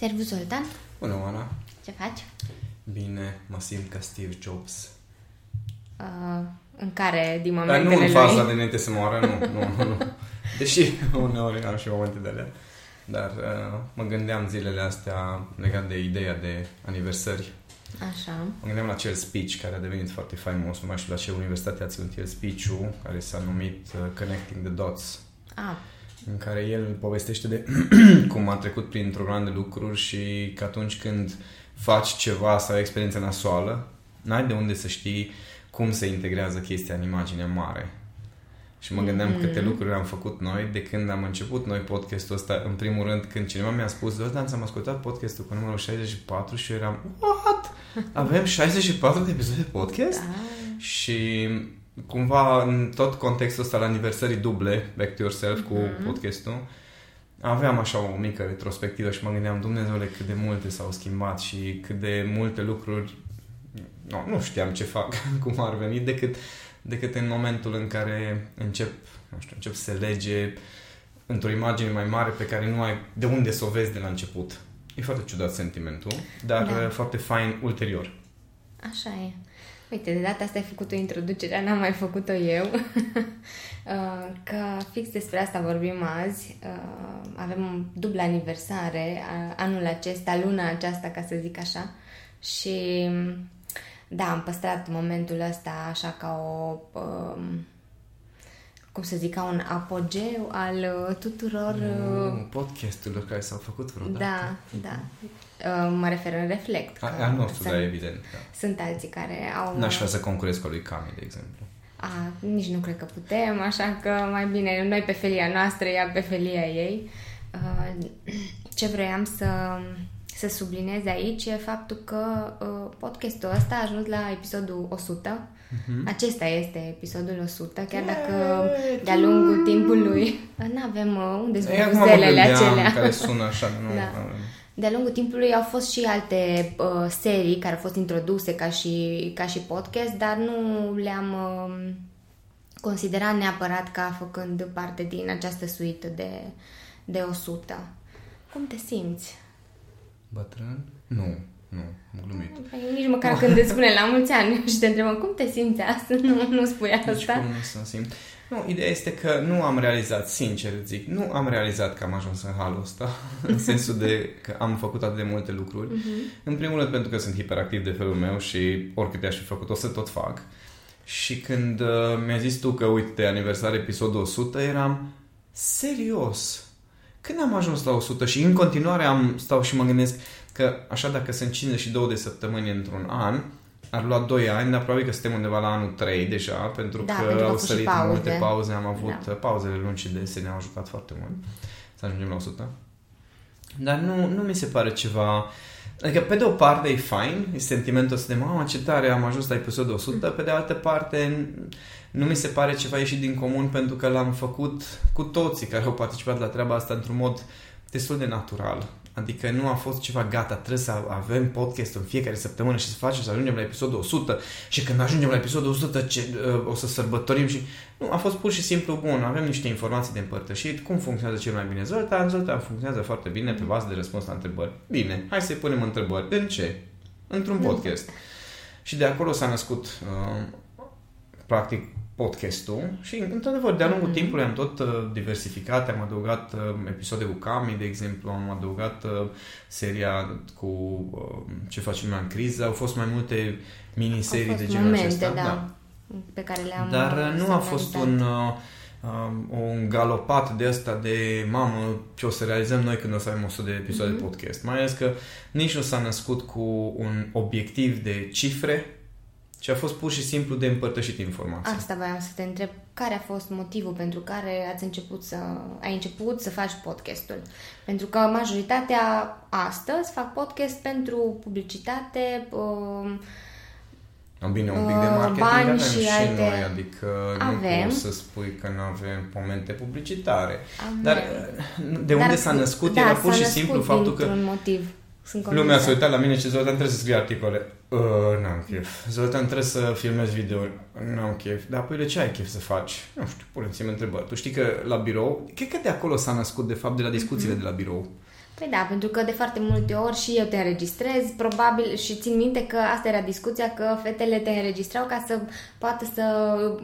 Servus, Zoltan. Bună, Oana. Ce faci? Bine, mă simt ca Steve Jobs. Uh, în care din Dar momentele nu în faza lui... de înainte să moară, nu, nu, nu, nu. Deși uneori am și momente de alea. Dar uh, mă gândeam zilele astea legat de ideea de aniversări. Așa. Mă gândeam la acel speech care a devenit foarte faimos, nu mai știu la ce universitate a ținut el speech-ul, care s-a numit uh, Connecting the Dots. Ah, în care el povestește de cum a trecut printr-o rând de lucruri și că atunci când faci ceva sau ai experiență nasoală, n-ai de unde să știi cum se integrează chestia în imaginea mare. Și mă gândeam mm-hmm. câte lucruri am făcut noi de când am început noi podcastul ăsta. În primul rând, când cineva mi-a spus, Zoltan, ți-am ascultat podcastul cu numărul 64 și eu eram, what? Avem 64 de episoade de podcast? da. Și cumva în tot contextul ăsta la aniversării duble, Back to Yourself cu Mhm. podcastul, aveam așa o mică retrospectivă și mă gândeam, Dumnezeule, cât de multe s-au schimbat și cât de multe lucruri nu, nu știam ce fac, cum ar veni, decât, decât în momentul în care încep, nu știu, încep să se lege într-o imagine mai mare pe care nu ai de unde să o vezi de la început. E foarte ciudat sentimentul, dar Da. da. foarte fain ulterior. Așa e. Uite, de data asta ai făcut o introducere, n-am mai făcut-o eu. Uh, Că fix despre asta vorbim azi. Uh, Avem dublă aniversare a- anul acesta, luna aceasta, ca să zic așa. Și da, am păstrat momentul ăsta așa ca o... um, cum să zic, ca un apogeu al uh, tuturor... uh, Mm, podcasturilor care s-au făcut vreodată. Da, da. Uh, Mă refer în reflect. A, că al nostru, sunt, da, evident. Da. sunt alții care au... N-aș vrea să concurez cu al lui Cami, de exemplu. A, nici nu cred că putem, așa că mai bine noi pe felia noastră, ea pe felia ei. Uh, Ce vroiam să, să subliniez aici e faptul că uh, podcastul ăsta a ajuns la episodul 100. Mhm. Acesta este episodul 100, chiar dacă de-a lungul timpului nu avem unde sunt Ei, acum mă buzelele gândeam acelea. care sună așa, nu... Da. De-a lungul timpului au fost și alte uh, serii care au fost introduse ca și, ca și podcast, dar nu le-am uh, considerat neapărat ca făcând parte din această suită de, de 100. Cum te simți? Bătrân? Nu, nu, am glumit. Păi, Nici măcar când îți spune la mulți ani și te întrebăm cum te simți astăzi, nu, nu spui Deci asta. cum nu să simt? Nu, ideea este că nu am realizat, sincer zic, nu am realizat că am ajuns în halul ăsta, în sensul de că am făcut atât de multe lucruri. Mhm. În primul rând pentru că sunt hiperactiv de felul meu și oricât aș fi făcut, o să tot fac. Și când uh, mi-a zis tu că, uite, aniversare episodul 100, eram serios. Când am ajuns la 100 și în continuare am stau și mă gândesc că așa dacă sunt 52 de săptămâni într-un an, ar lua 2 ani, dar probabil că suntem undeva la anul 3 deja, pentru Da, că pentru că au au fost și sărit pauze. multe pauze, am avut Da. da. pauzele lungi și dese, ne-au ajutat foarte mult să ajungem la 100. Dar nu, nu mi se pare ceva... Adică, pe de o parte, e fain, e sentimentul ăsta de, mamă, ce tare, am ajuns la episodul 100, pe de altă parte, nu mi se pare ceva ieșit din comun pentru că l-am făcut cu toții care au participat la treaba asta într-un mod destul de natural. Adică nu a fost ceva gata, trebuie să avem podcast în fiecare săptămână și să facem să ajungem la episodul 100 și când ajungem la episodul 100 ce, uh, o să sărbătorim și... Nu, a fost pur și simplu bun, avem niște informații de împărtășit, cum funcționează cel mai bine Zoltan, Zoltan funcționează foarte bine pe bază de răspuns la întrebări. Bine, hai să-i punem întrebări. În ce? Într-un podcast. Și de acolo s-a născut uh, practic podcastul și într-adevăr de-a lungul Mhm. timpului am tot uh, diversificat, am adăugat uh, episoade cu Cami, de exemplu, am adăugat uh, seria cu uh, ce facem noi în criză, au fost mai multe miniserii Au fost de genul momente, acesta. da, pe care le-am Dar uh, nu a segmentat. fost un, uh, um, un galopat de asta de mamă ce o să realizăm noi când o să avem 100 de episoade Mhm. de podcast. Mai ales că nici nu s-a născut cu un obiectiv de cifre, ci a fost pur și simplu de împărtășit informații. Asta voiam să te întreb. Care a fost motivul pentru care ați început să, ai început să faci podcastul? Pentru că majoritatea astăzi fac podcast pentru publicitate, um, Am bine, un pic de Uh, marketing bani avem și și, alte- noi, adică Avem. nu poți să spui că nu avem momente publicitare. avem- Dar uh, de unde Dar- s-a născut da, era pur s-a și născut simplu faptul că dintr-un motiv. Sunt Lumea convinsă. s-a uitat la mine și Zoltan trebuie să scrie articole. Uh, n-am chef. Zoltan trebuie să filmezi videouri. N-am chef. Dar păi de ce ai chef să faci? Nu știu, puneți-mi întrebări. Tu știi că la birou, cred că de acolo s-a născut, de fapt, de la discuțiile Mhm. de la birou. Păi da, pentru că de foarte multe ori și eu te înregistrez, probabil, și țin minte că asta era discuția, că fetele te înregistrau ca să poată să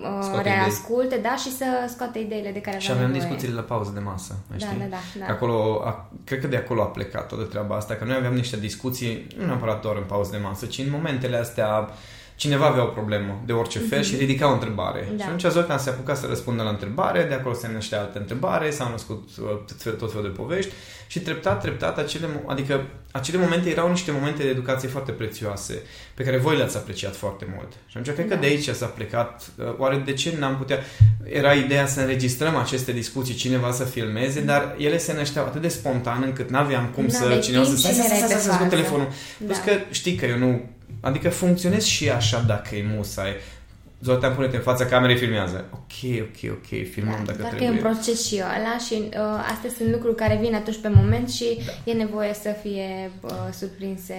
uh, reasculte, idei. da, și să scoate ideile de care Și aveam discuțiile la pauză de masă, da, știi? Da, da, da. Acolo, a, cred că de acolo a plecat toată treaba asta, că noi aveam niște discuții, nu neapărat doar în pauză de masă, ci în momentele astea cineva avea o problemă de orice fel mm-hmm. și ridica o întrebare. Da. Și atunci Zoltan se apuca să răspundă la întrebare, de acolo se năștea altă întrebare, s-au născut uh, tot felul de povești și treptat, treptat, acele, adică acele momente erau niște momente de educație foarte prețioase, pe care voi le-ați apreciat foarte mult. Și atunci cred da. că de aici s-a plecat, uh, oare de ce n-am putea, era ideea să înregistrăm aceste discuții, cineva să filmeze, mm. dar ele se nășteau atât de spontan încât n-aveam cum să cineva să stai, stai, stai, stai, stai, telefonul. Da. Plus că știi că eu nu Adică funcționez și așa dacă e musai. Zoltan, pune-te în fața camerei, filmează. Ok, ok, ok, filmăm da, dacă doar trebuie. că e un proces și eu ăla și uh, astea sunt lucruri care vin atunci pe moment și da. e nevoie să fie uh, surprinse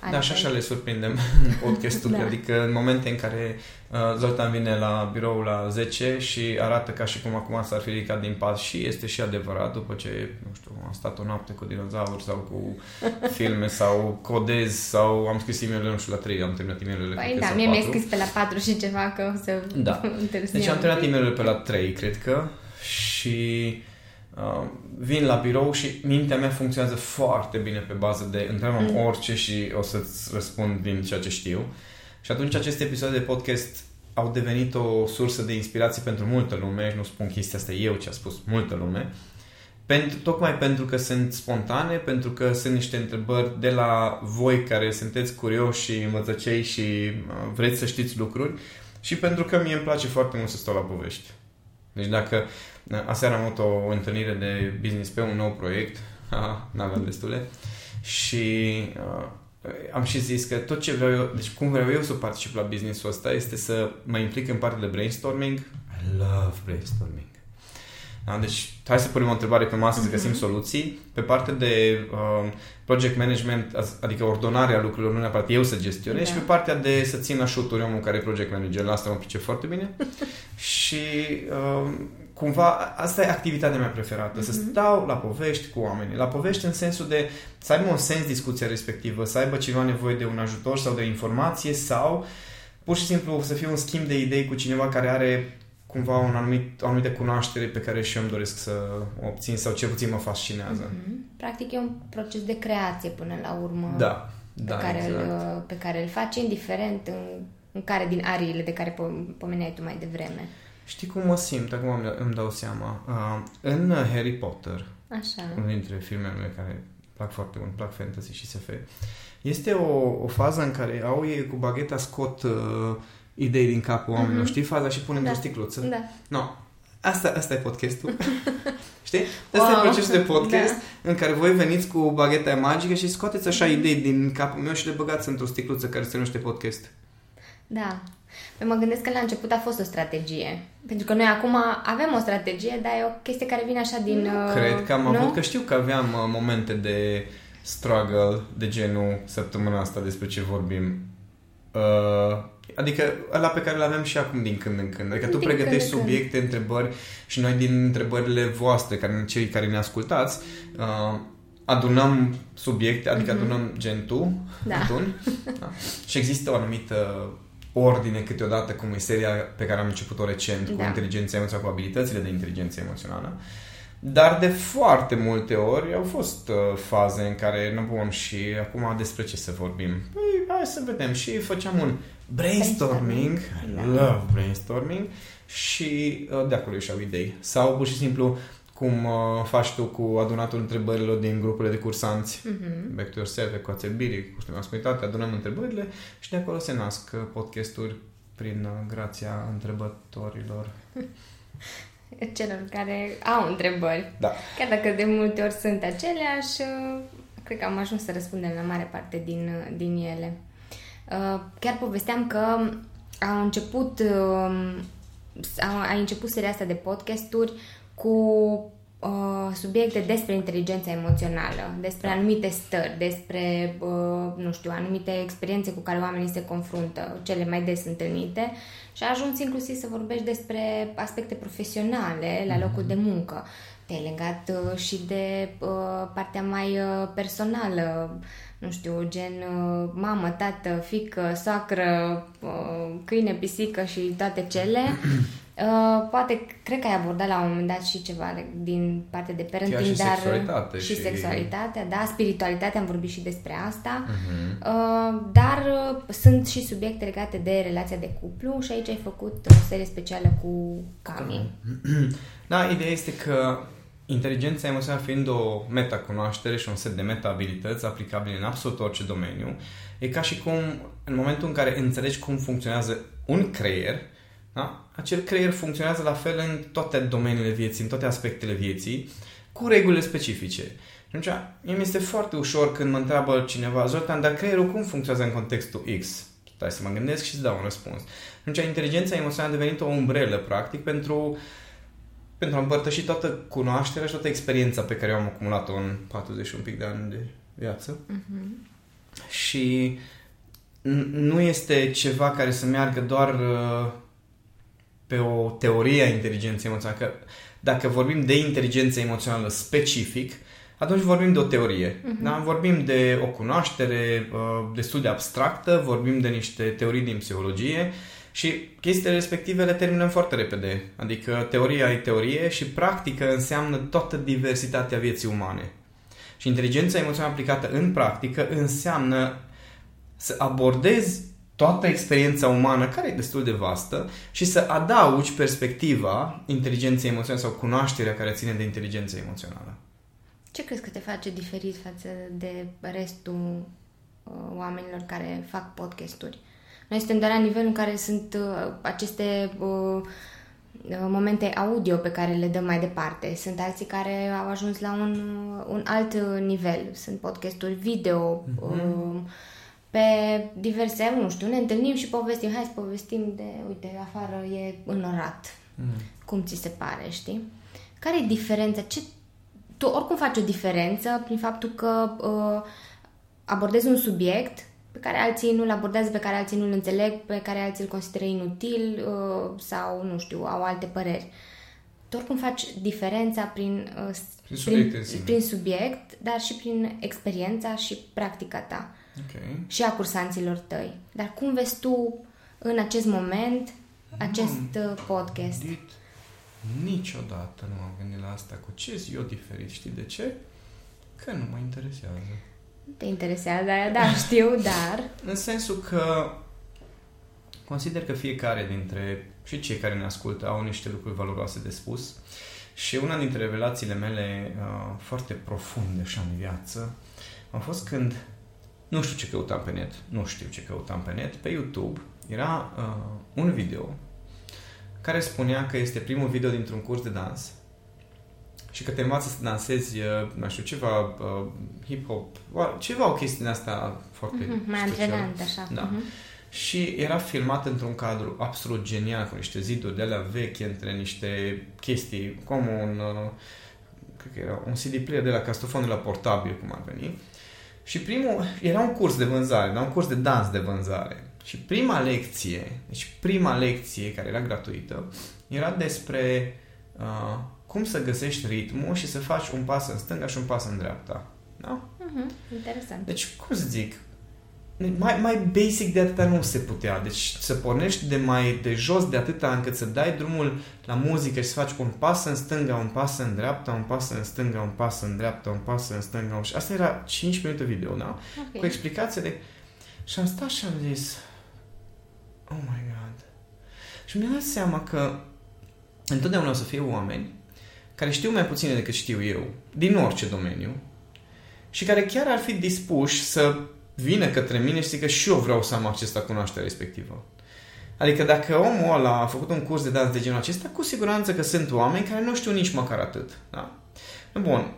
altfel. Da, și așa le surprindem în podcastul. da. Adică în momente în care uh, Zoltan vine la birou la 10 și arată ca și cum acum s-ar fi ridicat din pas și este și adevărat după ce, nu știu, am stat o noapte cu dinozauri sau cu filme sau codez sau am scris e nu știu, la 3, am terminat e Păi da, mie mi-ai scris pe la 4 și ceva că o să da. Deci am terminat e pe la 3, cred că, și uh, vin la birou și mintea mea funcționează foarte bine pe bază de întrebăm mm. orice și o să-ți răspund din ceea ce știu. Și atunci aceste episoade de podcast au devenit o sursă de inspirație pentru multă lume și nu spun chestia asta eu, ce a spus multă lume. Pentru, tocmai pentru că sunt spontane, pentru că sunt niște întrebări de la voi care sunteți curioși și învățăcei și uh, vreți să știți lucruri și pentru că mie îmi place foarte mult să stau la povești. Deci dacă aseară am avut o întâlnire de business pe un nou proiect, n-aveam destule, și uh, am și zis că tot ce vreau eu, deci cum vreau eu să particip la businessul ăsta este să mă implic în partea de brainstorming. I love brainstorming. Da? Deci, hai să punem o întrebare pe masă, uh-huh. să găsim mhm. soluții. Pe partea de uh, project management, adică ordonarea lucrurilor, nu neapărat eu să gestionez, da. și pe partea de să țin la șuturi omul care e project manager, la asta mă pricep foarte bine. și uh, cumva asta e activitatea mea preferată, uh-huh. să mhm. stau la povești cu oamenii. La povești în sensul de să aibă un sens discuția respectivă, să aibă cineva nevoie de un ajutor sau de o informație sau pur și simplu să fie un schimb de idei cu cineva care are cumva un anumit, o anumită cunoaștere pe care și eu îmi doresc să o obțin sau cel puțin mă fascinează. Mm-hmm. Practic e un proces de creație până la urmă da, pe, da, care, exact. îl, pe care îl faci, indiferent în, în care din ariile de care pomeneai tu mai devreme. Știi cum mă simt? Acum îmi, îmi dau seama. Uh, în Harry Potter, Așa. unul dintre filmele mele care plac foarte mult, plac fantasy și SF, este o, o fază în care au ei cu bagheta scot uh, idei din capul oamenilor. Mm-hmm. Știi faza și punem da. o sticluță? Da. No. Asta, asta e podcastul. Știi? Asta wow. e procesul de podcast da. în care voi veniți cu bagheta magică și scoateți așa idei din capul meu și le băgați într-o sticluță care se numește podcast. Da. Păi mă gândesc că la început a fost o strategie. Pentru că noi acum avem o strategie, dar e o chestie care vine așa din... Nu, uh, cred că am nu? avut, că știu că aveam uh, momente de struggle de genul săptămâna asta despre ce vorbim. Uh, Adică ăla pe care îl avem și acum din când în când. Adică tu din pregătești subiecte, când. întrebări și noi din întrebările voastre, care, cei care ne ascultați, uh, adunăm subiecte, adică mm-hmm. adunăm gen tu, da. Adun, da. și există o anumită ordine câteodată, cum e seria pe care am început-o recent, cu da. inteligența emoțională, cu abilitățile de inteligență emoțională. Dar de foarte multe ori au fost uh, faze în care nu bun și acum despre ce să vorbim. Păi, hai să vedem. Și făceam un brainstorming, brainstorming. I love brainstorming și uh, de acolo ieșeau idei. Sau pur și simplu cum uh, faci tu cu adunatul întrebărilor din grupurile de cursanți mm-hmm. Back to Yourself, Ecuația cu masculinitate, adunăm întrebările și de acolo se nasc uh, podcasturi prin uh, grația întrebătorilor. Celor care au întrebări. Da. Chiar dacă de multe ori sunt aceleași, uh, cred că am ajuns să răspundem la mare parte din, uh, din ele. Uh, chiar povesteam că a început, um, a început seria asta de podcasturi cu uh, subiecte despre inteligența emoțională, despre anumite stări, despre, uh, nu știu, anumite experiențe cu care oamenii se confruntă, cele mai des întâlnite și a ajuns inclusiv să vorbești despre aspecte profesionale la locul de muncă. Te-ai legat uh, și de uh, partea mai uh, personală, nu știu, gen uh, mamă, tată, fică, soacră, uh, câine, pisică și toate cele. Uh, poate, cred că ai abordat la un moment dat și ceva din partea de parenting, Chiar și dar sexualitate și, și- sexualitatea, da, spiritualitatea, am vorbit și despre asta. Mhm. Uh, dar uh, sunt și subiecte legate de relația de cuplu și aici ai făcut o serie specială cu Cami. Da, ideea este că inteligența emoțională fiind o metacunoaștere și un set de meta-abilități aplicabile în absolut orice domeniu, e ca și cum în momentul în care înțelegi cum funcționează un creier, da? acel creier funcționează la fel în toate domeniile vieții, în toate aspectele vieții, cu regulile specifice. Și atunci, mie mi este foarte ușor când mă întreabă cineva, Zoltan, dar creierul cum funcționează în contextul X? Stai să mă gândesc și să dau un răspuns. Și atunci, inteligența emoțională a devenit o umbrelă, practic, pentru pentru a împărtăși toată cunoașterea și toată experiența pe care eu am acumulat-o în 40 și un pic de ani de viață. Mhm. Și n- nu este ceva care să meargă doar uh, pe o teorie a inteligenței emoționale. Că dacă vorbim de inteligență emoțională specific, atunci vorbim de o teorie. Mhm. Da? Vorbim de o cunoaștere uh, destul de abstractă, vorbim de niște teorii din psihologie și chestiile respective le terminăm foarte repede. Adică teoria e teorie și practică înseamnă toată diversitatea vieții umane. Și inteligența emoțională aplicată în practică înseamnă să abordezi toată experiența umană, care e destul de vastă, și să adaugi perspectiva inteligenței emoționale sau cunoașterea care ține de inteligența emoțională. Ce crezi că te face diferit față de restul uh, oamenilor care fac podcasturi? Noi suntem doar la nivelul în care sunt uh, aceste uh, uh, momente audio pe care le dăm mai departe. Sunt alții care au ajuns la un, un alt uh, nivel. Sunt podcasturi video, uh, pe diverse, nu știu, ne întâlnim și povestim. Hai să povestim de, uite, afară e înorat. Cum ți se pare, știi? Care e diferența? Ce, tu oricum faci o diferență prin faptul că uh, abordezi un subiect pe care alții nu-l abordează, pe care alții nu-l înțeleg, pe care alții îl consideră inutil uh, sau, nu știu, au alte păreri. Tu oricum faci diferența prin, uh, Prin subiect în sine. prin subiect, dar și prin experiența și practica ta Ok. și a cursanților tăi. Dar cum vezi tu în acest moment acest uh, podcast? Gândit, niciodată nu am gândit la asta. Cu ce eu diferit? Știi de ce? Că nu mă interesează. Nu te interesează aia, da, știu, dar... În sensul că consider că fiecare dintre și cei care ne ascultă au niște lucruri valoroase de spus și una dintre revelațiile mele uh, foarte profunde așa în viață a fost când nu știu ce căutam pe net, nu știu ce căutam pe net, pe YouTube era uh, un video care spunea că este primul video dintr-un curs de dans și că te învață să dansezi, uh, nu știu, ceva uh, hip-hop, oa- ceva o chestie din asta foarte Mhm, mai specială. antrenant, așa. Da. mhm. Și era filmat într-un cadru absolut genial, cu niște ziduri de alea vechi, între niște chestii, cum un, uh, cred că era un CD player de la castofon de la portabil, cum ar veni. Și primul, era un curs de vânzare, dar un curs de dans de vânzare. Și prima lecție, deci prima lecție care era gratuită, era despre uh, cum să găsești ritmul și să faci un pas în stânga și un pas în dreapta. Da? Mhm, Interesant. Deci, cum să zic, mai, mai basic de atâta nu se putea. Deci să pornești de mai de jos de atâta încât să dai drumul la muzică și să faci un pas în stânga, un pas în dreapta, un pas în stânga, un pas în dreapta, un pas în stânga. Și asta era 5 minute video, da? Ok. Cu explicație de... Și am stat și am zis, oh my god. Și mi-am dat seama că întotdeauna o să fie oameni care știu mai puține decât știu eu, din orice domeniu, și care chiar ar fi dispuși să vină către mine și zică și eu vreau să am acces la cunoașterea respectivă. Adică dacă omul ăla a făcut un curs de dans de genul acesta, cu siguranță că sunt oameni care nu știu nici măcar atât. Da? Bun.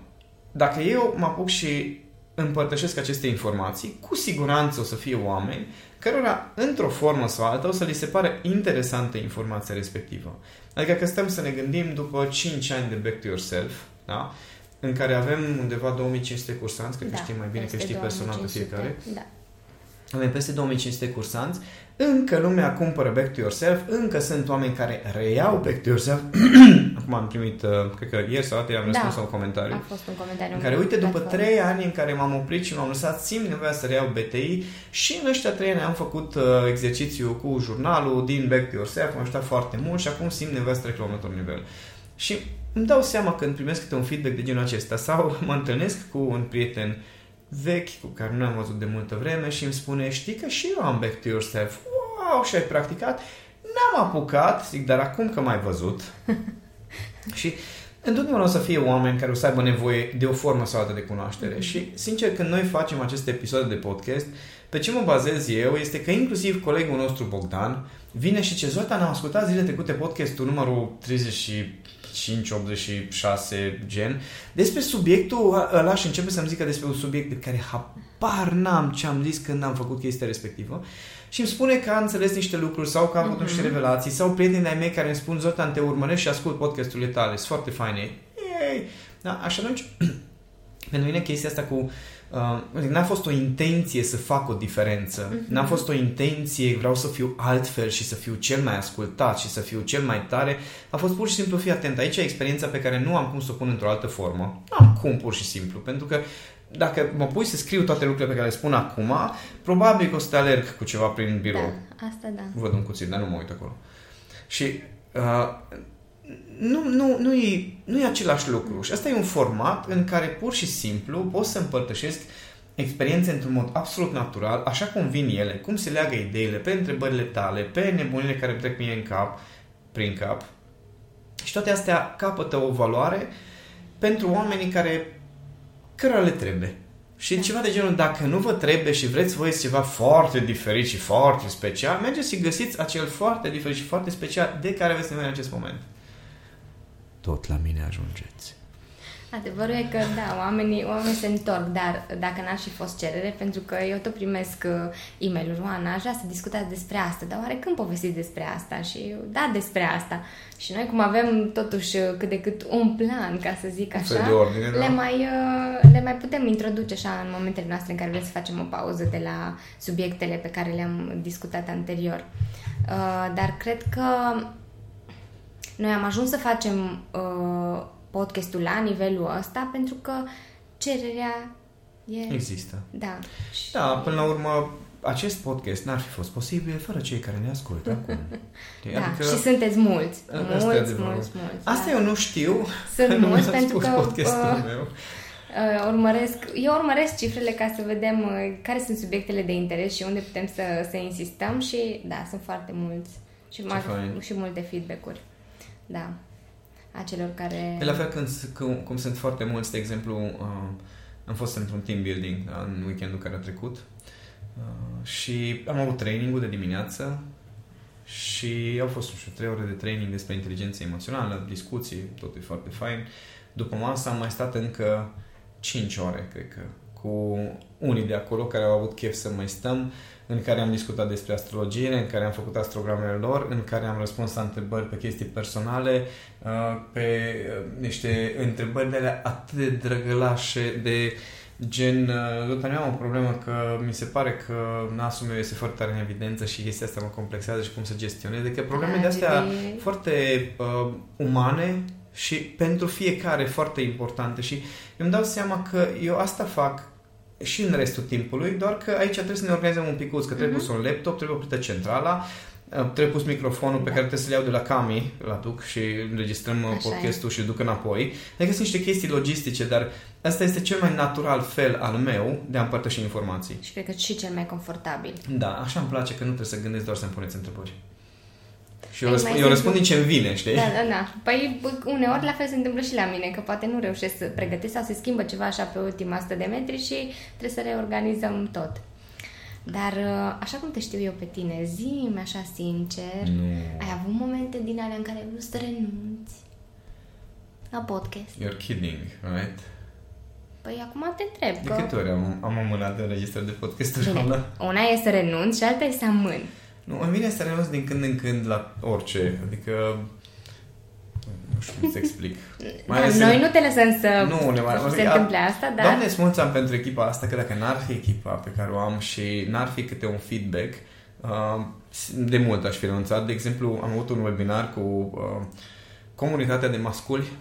Dacă eu mă apuc și împărtășesc aceste informații, cu siguranță o să fie oameni cărora, într-o formă sau alta, o să li se pare interesantă informația respectivă. Adică că stăm să ne gândim după 5 ani de Back to Yourself, da? În care avem undeva 2500 cursanți, cred da, că știi mai bine că știi personal pe 2500, fiecare. Da. Avem peste 2500 cursanți, încă lumea cumpără Back to Yourself, încă sunt oameni care reiau Back to Yourself. Acum am primit, uh, cred că ieri sau alte am răspuns Da. la un comentariu. A fost un comentariu. În care, uite, după platformă. trei ani în care m-am oprit și m-am lăsat, simt nevoia să reiau BTI și în ăștia trei ani am făcut uh, exercițiu cu jurnalul din Back to Yourself, m-a ajutat foarte mult și acum simt nevoia să trec la următorul nivel. Și îmi dau seama când primesc câte un feedback de genul acesta sau mă întâlnesc cu un prieten vechi cu care nu am văzut de multă vreme și îmi spune, știi că și eu am Back to Yourself. Wow, și ai practicat? N-am apucat, zic, dar acum că m-ai văzut. și întotdeauna o să fie oameni care o să aibă nevoie de o formă sau alta de cunoaștere. Și, sincer, când noi facem aceste episoade de podcast, pe ce mă bazez eu este că inclusiv colegul nostru Bogdan vine și ce Zoltan, am ascultat zilele trecute podcastul numărul 35-86 gen despre subiectul ăla și începe să-mi zică despre un subiect de care habar n-am ce am zis când am făcut chestia respectivă și îmi spune că a înțeles niște lucruri sau că a avut Mhm. niște revelații sau prieteni ai mei care îmi spun Zoltan, te urmăresc și ascult podcasturile tale, sunt foarte faine. Yay! Da, așa atunci, pentru mine chestia asta cu Uh, n-a fost o intenție să fac o diferență. Mhm. N-a fost o intenție, vreau să fiu altfel și să fiu cel mai ascultat și să fiu cel mai tare. A fost pur și simplu, fii atent, aici e experiența pe care nu am cum să o pun într-o altă formă. Nu am cum, pur și simplu, pentru că dacă mă pui să scriu toate lucrurile pe care le spun acum, probabil că o să te alerg cu ceva prin birou. Da, asta da. Văd un cuțit, dar nu mă uit acolo. Și uh, nu, nu, nu, e, nu e același lucru. Și asta e un format în care pur și simplu poți să împărtășesc experiențe într-un mod absolut natural, așa cum vin ele, cum se leagă ideile, pe întrebările tale, pe nebunile care îmi trec mie în cap, prin cap. Și toate astea capătă o valoare pentru oamenii care cărora le trebuie. Și Da. ceva de genul, dacă nu vă trebuie și vreți voi ceva foarte diferit și foarte special, mergeți și găsiți acel foarte diferit și foarte special de care aveți nevoie în acest moment. Tot la mine ajungeți. Adevărul e că, da, oamenii, oamenii se întorc, dar dacă n-ar fi fost cerere, pentru că eu tot primesc uh, e mail Oana, aș vrea să discutați despre asta, dar oare când povestiți despre asta? Și eu, da, despre asta. Și noi, cum avem totuși uh, cât de cât un plan, ca să zic Un fel așa, de ordine, da. le, mai, uh, le mai putem introduce așa în momentele noastre în care vrem să facem o pauză de la subiectele pe care le-am discutat anterior. Uh, Dar cred că noi am ajuns să facem uh, podcastul la nivelul ăsta pentru că cererea e... Există. Da. Și- Da, până la urmă, acest podcast n-ar fi fost posibil fără cei care ne ascultă acum. Știi? Da, și sunteți mulți. Asta e Mulți, mulți, adevărul. mulți, mulți. Asta da. eu nu știu. Sunt nu mulți mi-am pentru spus că podcastul uh, meu. uh, urmăresc, eu urmăresc cifrele ca să vedem uh, care sunt subiectele de interes și unde putem să, să insistăm și da, sunt foarte mulți și, mai, fain. și multe feedback-uri. Da. A celor care... E la fel când, cum, cum sunt foarte mulți, de exemplu, uh, am fost într-un team building da, în weekendul care a trecut uh, și am avut trainingul de dimineață și au fost, nu știu, trei ore de training despre inteligență emoțională, discuții, totul e foarte fain. După masă am mai stat încă 5 ore, cred că, cu unii de acolo care au avut chef să mai stăm, în care am discutat despre astrologie, în care am făcut astrogramele lor, în care am răspuns la întrebări pe chestii personale, uh, pe uh, niște întrebări de alea atât de drăgălașe, de gen, uh, dar am o problemă că mi se pare că nasul meu este foarte tare în evidență și chestia asta mă complexează și cum să gestionez. Adică probleme Da, de astea de- foarte uh, umane și pentru fiecare foarte importante și îmi dau seama că eu asta fac și în restul timpului, doar că aici trebuie să ne organizăm un picuț, că trebuie Mhm. pus un laptop, trebuie oprită centrala, uh, trebuie pus microfonul pe Da. care trebuie să-l iau de la Cami, la duc și înregistrăm uh, Așa e. podcastul și îl duc înapoi. Adică sunt niște chestii logistice, dar asta este cel mai natural fel al meu de a împărtăși informații. Și cred că și cel mai confortabil. Da, așa îmi place că nu trebuie să gândesc doar să-mi puneți întrebări. Și eu, Ei, răspund, mai eu sunt- răspund din ce-mi vine, știi? Da, da, da. Păi uneori la fel se întâmplă și la mine, că poate nu reușesc să pregătesc sau se schimbă ceva așa pe ultima 100 de metri și trebuie să reorganizăm tot. Dar uh, așa cum te știu eu pe tine, zi așa sincer, Nu. ai avut momente din alea în care ai vrut să renunți la podcast? You're kidding, right? Păi acum te întreb De că... câte ori am, am amânat înregistrări de podcast Bine, ăla? una e să renunți și alta e să amâni. Nu, îmi vine să renunț din când în când la orice. Adică nu știu cum să explic. Mai da, noi în... nu te lăsăm să, nu, ne mai, să se întâmple asta, dar... Doamne, îți mulțumim pentru echipa asta, că dacă n-ar fi echipa pe care o am și n-ar fi câte un feedback, uh, de mult aș fi renunțat. De exemplu, am avut un webinar cu uh, comunitatea de masculi,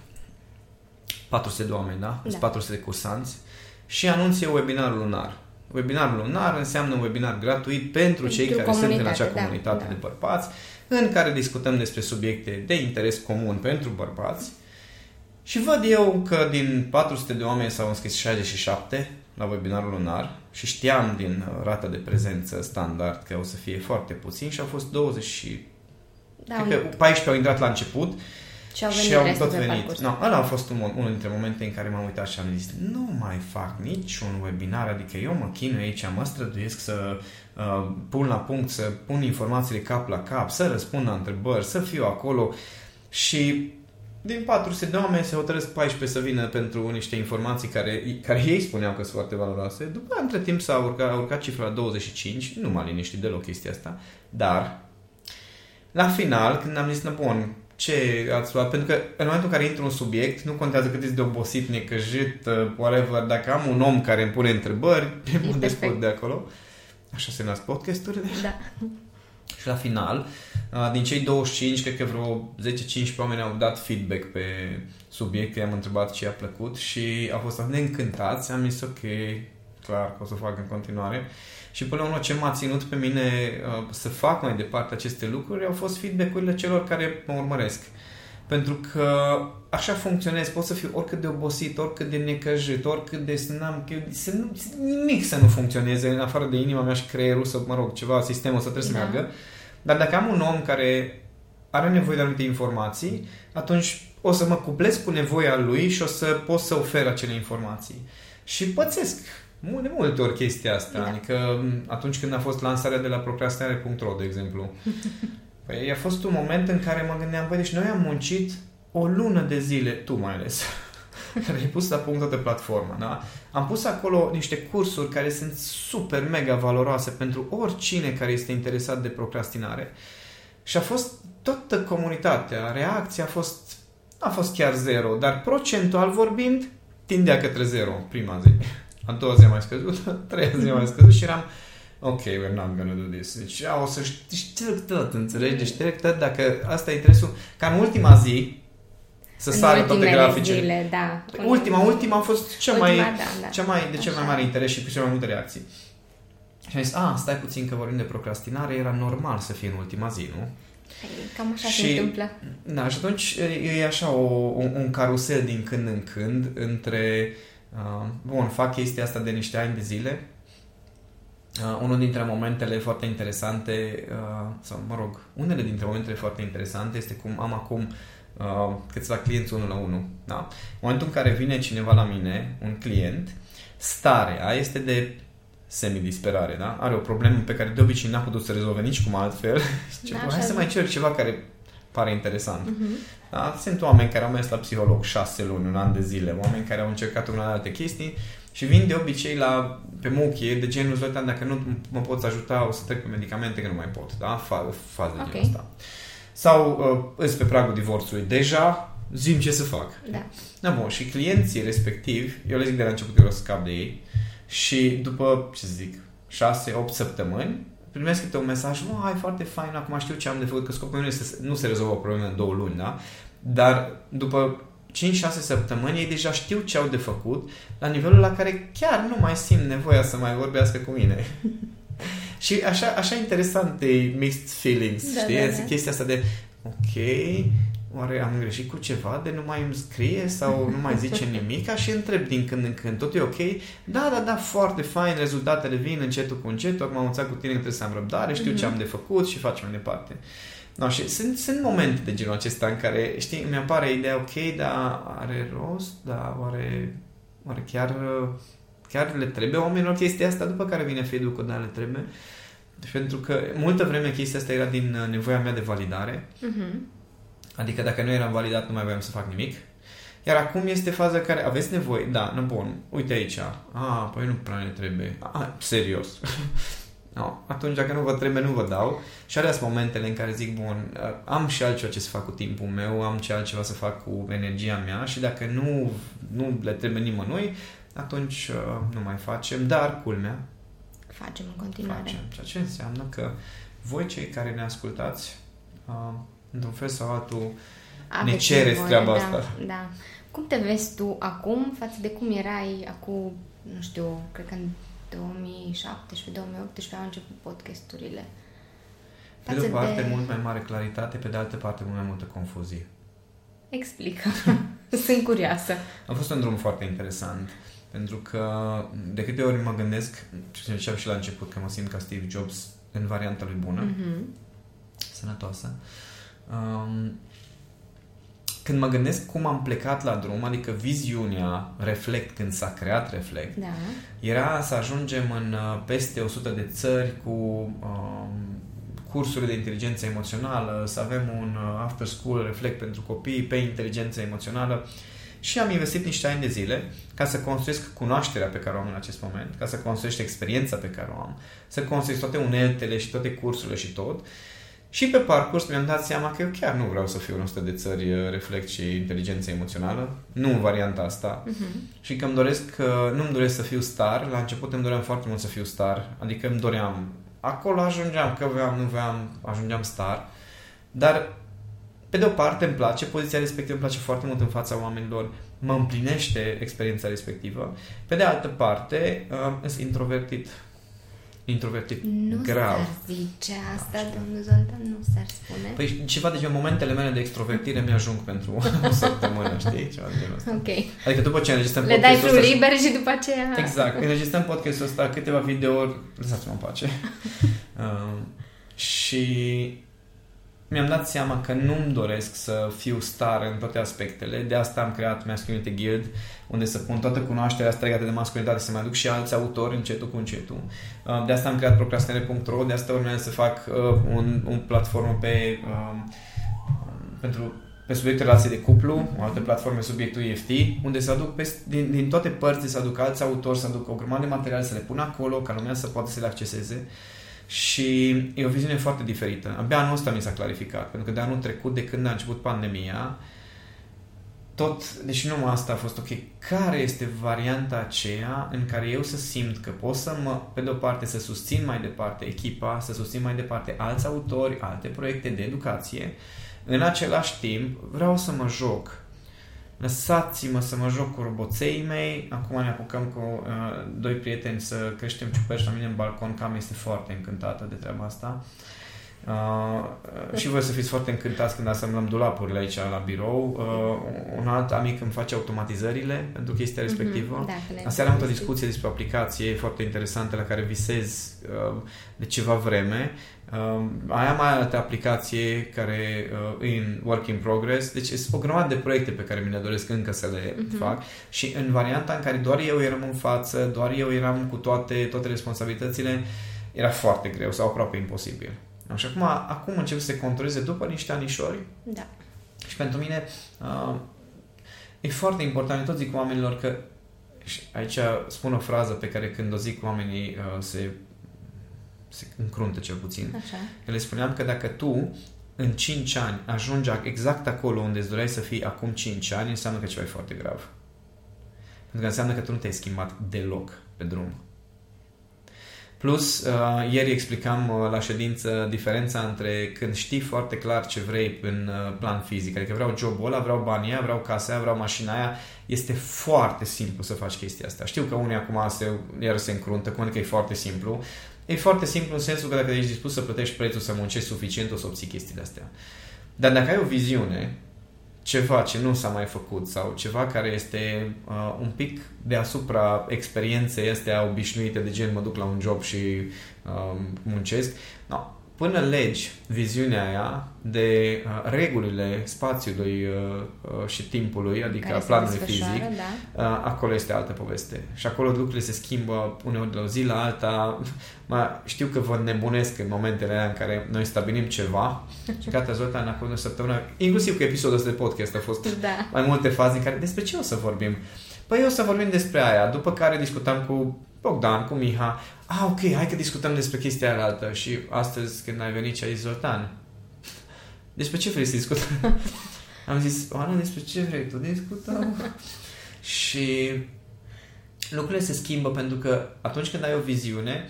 400 de oameni, da? da. 400 de cursanți și anunț eu webinarul lunar. Webinarul lunar înseamnă un webinar gratuit pentru, pentru cei care sunt în acea da, comunitate da, da. de bărbați, în care discutăm despre subiecte de interes comun pentru bărbați. Și văd eu că din 400 de oameni s-au înscris 67 la webinarul lunar și știam din rata de prezență standard că o să fie foarte puțin și au fost 20 și... Da, cred că 14 au intrat la început și au venit și au tot venit. No, ăla a fost un, unul dintre momente în care m-am uitat și am zis nu mai fac niciun webinar, adică eu mă chinui aici, mă străduiesc să uh, pun la punct, să pun informațiile cap la cap, să răspund la întrebări, să fiu acolo și din 400 de oameni se hotărăsc 14 să vină pentru niște informații care, care ei spuneau că sunt foarte valoroase. După între timp s-a urcat, a urcat cifra la 25, nu m-a liniștit deloc chestia asta, dar la final, când am zis, na bun, ce ați luat? Pentru că în momentul în care intru un subiect, nu contează cât de obosit, necăjit, uh, whatever, dacă am un om care îmi pune întrebări, mă despot de acolo. Așa se nasc podcasturile. Da. Și la final, uh, din cei 25, cred că vreo 10-15 oameni au dat feedback pe subiect, i-am întrebat ce i-a plăcut și au fost atât de încântați, am zis ok, clar că o să fac în continuare. Și până la urmă ce m-a ținut pe mine uh, să fac mai departe aceste lucruri au fost feedback-urile celor care mă urmăresc. Pentru că așa funcționez, pot să fiu oricât de obosit, oricât de necăjit, oricât de să n-am, să nu, nimic să nu funcționeze, în afară de inima mea și creierul, să, mă rog, ceva, sistemul să trebuie da. să meargă. Dar dacă am un om care are nevoie de anumite informații, atunci o să mă cuplesc cu nevoia lui și o să pot să ofer acele informații. Și pățesc de multe ori chestia asta. Da. Adică atunci când a fost lansarea de la procrastinare.ro, de exemplu. Păi a fost un moment în care mă gândeam, băi, deci noi am muncit o lună de zile, tu mai ales, care ai pus la punct toată platforma, da? Am pus acolo niște cursuri care sunt super mega valoroase pentru oricine care este interesat de procrastinare. Și a fost toată comunitatea, reacția a fost, a fost chiar zero, dar procentual vorbind, tindea către zero prima zi a doua zi a mai scăzut, a treia zi a mai scăzut și eram ok, we're not gonna do this. Deci o să știi direct tot, înțelegi? Deci direct tot, dacă asta e interesul, ca în ultima zi, să în sară toate graficele. Zile, da. Ultima, ultima a fost cea ultima, mai, da, da. Cea mai, de cel mai mare interes și cu cele mai multe reacții. Și am zis, a, stai puțin că vorbim de procrastinare, era normal să fie în ultima zi, nu? Păi, cam așa și, se întâmplă. Da, și atunci e așa o, un, un carusel din când în când între Uh, bun, fac chestia asta de niște ani de zile. Uh, unul dintre momentele foarte interesante, uh, sau mă rog, unele dintre momentele foarte interesante este cum am acum uh, câțiva clienți unul la unul. Da? În momentul în care vine cineva la mine, un client, starea este de semi-disperare, da? Are o problemă pe care de obicei n-a putut să rezolve nici cum altfel. da, hai să mai cer ceva care pare interesant. Uh-huh. Da? Sunt oameni care au mers la psiholog șase luni, un an de zile, oameni care au încercat una alte chestii și vin de obicei la, pe muchie de genul ăsta, dacă nu mă poți ajuta, o să trec pe medicamente că nu mai pot. Da? Fa- fază de okay. genul ăsta. Sau uh, îs pe pragul divorțului deja, zim ce să fac. Da. Da, bun, și clienții respectivi, eu le zic de la început că eu scap de ei și după, ce să zic, 6-8 săptămâni, primesc câte un mesaj, nu, hai, foarte fain, acum știu ce am de făcut, că scopul meu este nu se rezolvă o problemă în două luni, da? Dar după 5-6 săptămâni ei deja știu ce au de făcut la nivelul la care chiar nu mai simt nevoia să mai vorbească cu mine. și așa, așa interesant de mixed feelings, da, știi? Da, da. Chestia asta de, ok, oare am greșit cu ceva de nu mai îmi scrie sau nu mai zice nimic și întreb din când în când, tot e ok? Da, da, da, foarte fain, rezultatele vin încetul cu încetul, acum am înțeles cu tine că trebuie să am răbdare, știu mm-hmm. ce am de făcut și facem mai departe. No, și sunt, sunt momente de genul acesta în care, știi, mi apare ideea, ok, dar are rost, dar oare, oare chiar, chiar le trebuie oamenilor chestia asta, după care vine feedback-ul, da, le trebuie. Pentru că multă vreme chestia asta era din nevoia mea de validare. Mm-hmm Adică dacă nu eram validat, nu mai voiam să fac nimic. Iar acum este faza care aveți nevoie, da, nu bun, uite aici, a, păi nu prea ne trebuie, a, serios. No, atunci dacă nu vă trebuie, nu vă dau. Și alea sunt momentele în care zic, bun, uh, am și altceva ce să fac cu timpul meu, am și altceva să fac cu energia mea și dacă nu, nu le trebuie nimănui, atunci uh, nu mai facem, dar culmea. Facem în continuare. Facem, ceea ce înseamnă că voi cei care ne ascultați, uh, într-un fel sau altul, Aveți ne cereți nevoie, treaba da, asta. Da. Cum te vezi tu acum față de cum erai acum, nu știu, cred că în 2017-2018 au început podcasturile? Față pe de o parte de... mult mai mare claritate, pe de altă parte mult mai multă confuzie. Explică. Sunt curioasă. A fost un drum foarte interesant. Pentru că de câte ori mă gândesc, ce ziceam și la început, că mă simt ca Steve Jobs în varianta lui bună, mm-hmm. sănătoasă, um, când mă gândesc cum am plecat la drum, adică viziunea Reflect, când s-a creat Reflect, da. era să ajungem în uh, peste 100 de țări cu um, cursuri de inteligență emoțională, să avem un uh, after school Reflect pentru copii pe inteligență emoțională și am investit niște ani de zile ca să construiesc cunoașterea pe care o am în acest moment, ca să construiesc experiența pe care o am, să construiesc toate uneltele și toate cursurile și tot și pe parcurs mi-am dat seama că eu chiar nu vreau să fiu în 100 de țări uh, reflect și inteligență emoțională, nu în varianta asta. Uh-huh. Și că îmi doresc, că nu îmi doresc să fiu star, la început îmi doream foarte mult să fiu star, adică îmi doream, acolo ajungeam, că vreau, nu vreau, ajungeam star, dar pe de o parte îmi place, poziția respectivă îmi place foarte mult în fața oamenilor, mă împlinește experiența respectivă. Pe de altă parte, uh, sunt introvertit introvertit nu grav. Nu s-ar zice asta, Așa. domnul Zoltan, nu s-ar spune. Păi ceva de momentele mele de extrovertire mi-ajung pentru o săptămână, știi? Ceva de genul ăsta. Ok. Adică după ce înregistrăm Le dai flu liber și după aceea... Exact. Înregistrăm podcastul ăsta, câteva videouri, lăsați-mă în pace. uh, și mi-am dat seama că nu-mi doresc să fiu star în toate aspectele. De asta am creat Masculinity Guild, unde să pun toată cunoașterea asta legată de masculinitate, să mai aduc și alți autori încetul cu încetul. Uh, de asta am creat procrastinare.ro, de asta urmează să fac uh, un, un platformă pe, um, pentru pe subiectul relației de cuplu, o altă platformă subiectul EFT, unde să aduc pe, din, din toate părțile, să aduc alți autori, să aduc o grămadă de materiale, să le pun acolo, ca lumea să poată să le acceseze. Și e o viziune foarte diferită. Abia anul ăsta mi s-a clarificat, pentru că de anul trecut, de când a început pandemia, tot, deși numai asta a fost ok, care este varianta aceea în care eu să simt că pot să mă, pe de o parte, să susțin mai departe echipa, să susțin mai departe alți autori, alte proiecte de educație, în același timp vreau să mă joc lăsați-mă să mă joc cu roboței mei. Acum ne apucăm cu uh, doi prieteni să creștem ciuperci la mine în balcon. Cam este foarte încântată de treaba asta. Uh, și voi să fiți foarte încântați când asemblăm dulapurile aici la birou. Uh, un alt amic îmi face automatizările pentru chestia mhm, respectivă. Mm-hmm, da, Aseară am o discuție despre o aplicație foarte interesantă la care visez uh, de ceva vreme Uh, aia mai altă aplicație care uh, în work in progress, deci sunt o grămadă de proiecte pe care mi le doresc încă să le uh-huh. fac și în varianta în care doar eu eram în față, doar eu eram cu toate, toate responsabilitățile, era foarte greu sau aproape imposibil. Și acum, acum încep să se controleze după niște anișori da. și pentru mine uh, e foarte important, tot zic oamenilor că și aici spun o frază pe care când o zic oamenii uh, se se încruntă cel puțin. Așa. Eu le spuneam că dacă tu în 5 ani ajungi exact acolo unde îți doreai să fii acum 5 ani, înseamnă că ceva e foarte grav. Pentru că înseamnă că tu nu te-ai schimbat deloc pe drum. Plus, uh, ieri explicam uh, la ședință diferența între când știi foarte clar ce vrei în uh, plan fizic, adică vreau jobul ăla, vreau banii aia, vreau casa aia, vreau mașina aia, este foarte simplu să faci chestia asta. Știu că unii acum se, iar se încruntă, cu că e foarte simplu, E foarte simplu în sensul că dacă ești dispus să plătești prețul, să muncești suficient, o să obții chestiile astea. Dar dacă ai o viziune, ceva ce nu s-a mai făcut sau ceva care este uh, un pic deasupra experienței astea obișnuite de gen mă duc la un job și uh, muncesc, no, până legi viziunea aia de uh, regulile spațiului uh, uh, și timpului, adică Care planului fizic, da. uh, acolo este altă poveste. Și acolo lucrurile se schimbă uneori de la o zi la alta. Mă, știu că vă nebunesc în momentele alea în care noi stabilim ceva și gata, Zoltan, în acolo o săptămână, inclusiv cu episodul ăsta de podcast a fost da. mai multe faze în care despre ce o să vorbim? Păi o să vorbim despre aia, după care discutam cu Bogdan, cu Miha, ah, ok, hai că discutăm despre chestia aia altă și astăzi când ai venit și ai zis, Zoltan, despre ce vrei să discutăm? Am zis, Oana, despre ce vrei tu discutăm? și lucrurile se schimbă pentru că atunci când ai o viziune,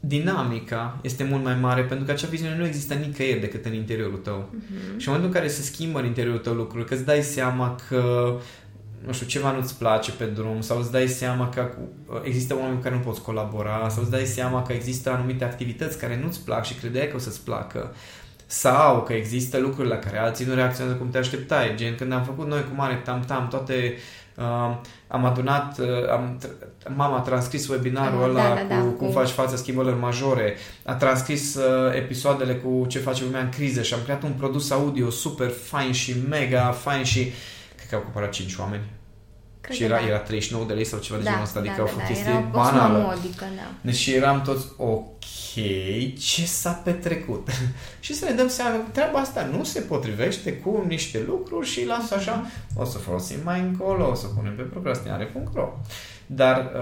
dinamica este mult mai mare pentru că acea viziune nu există nicăieri decât în interiorul tău. Uh-huh. Și în momentul în care se schimbă în interiorul tău lucruri, că îți dai seama că nu știu, ceva nu-ți place pe drum sau îți dai seama că există oameni cu care nu poți colabora sau îți dai seama că există anumite activități care nu-ți plac și credeai că o să-ți placă sau că există lucruri la care alții nu reacționează cum te așteptai. Gen, când am făcut noi cu mare tam-tam toate Uh, am adunat, uh, am, mama a transcris webinarul ăla da, da, da, cu cum cu... faci față schimbărilor majore, a transcris uh, episoadele cu ce face lumea în criză și am creat un produs audio super fain și mega fain și cred că au cumpărat 5 oameni. Cred și era, da. era 39 de lei sau ceva de da, genul ăsta, adică da, au fost da, chestie era banală. Modică, da. Deci și eram toți, ok, ce s-a petrecut? și să ne dăm seama că treaba asta nu se potrivește cu niște lucruri și lasă așa, o să folosim mai încolo, o să punem pe procrastinare.ro. Dar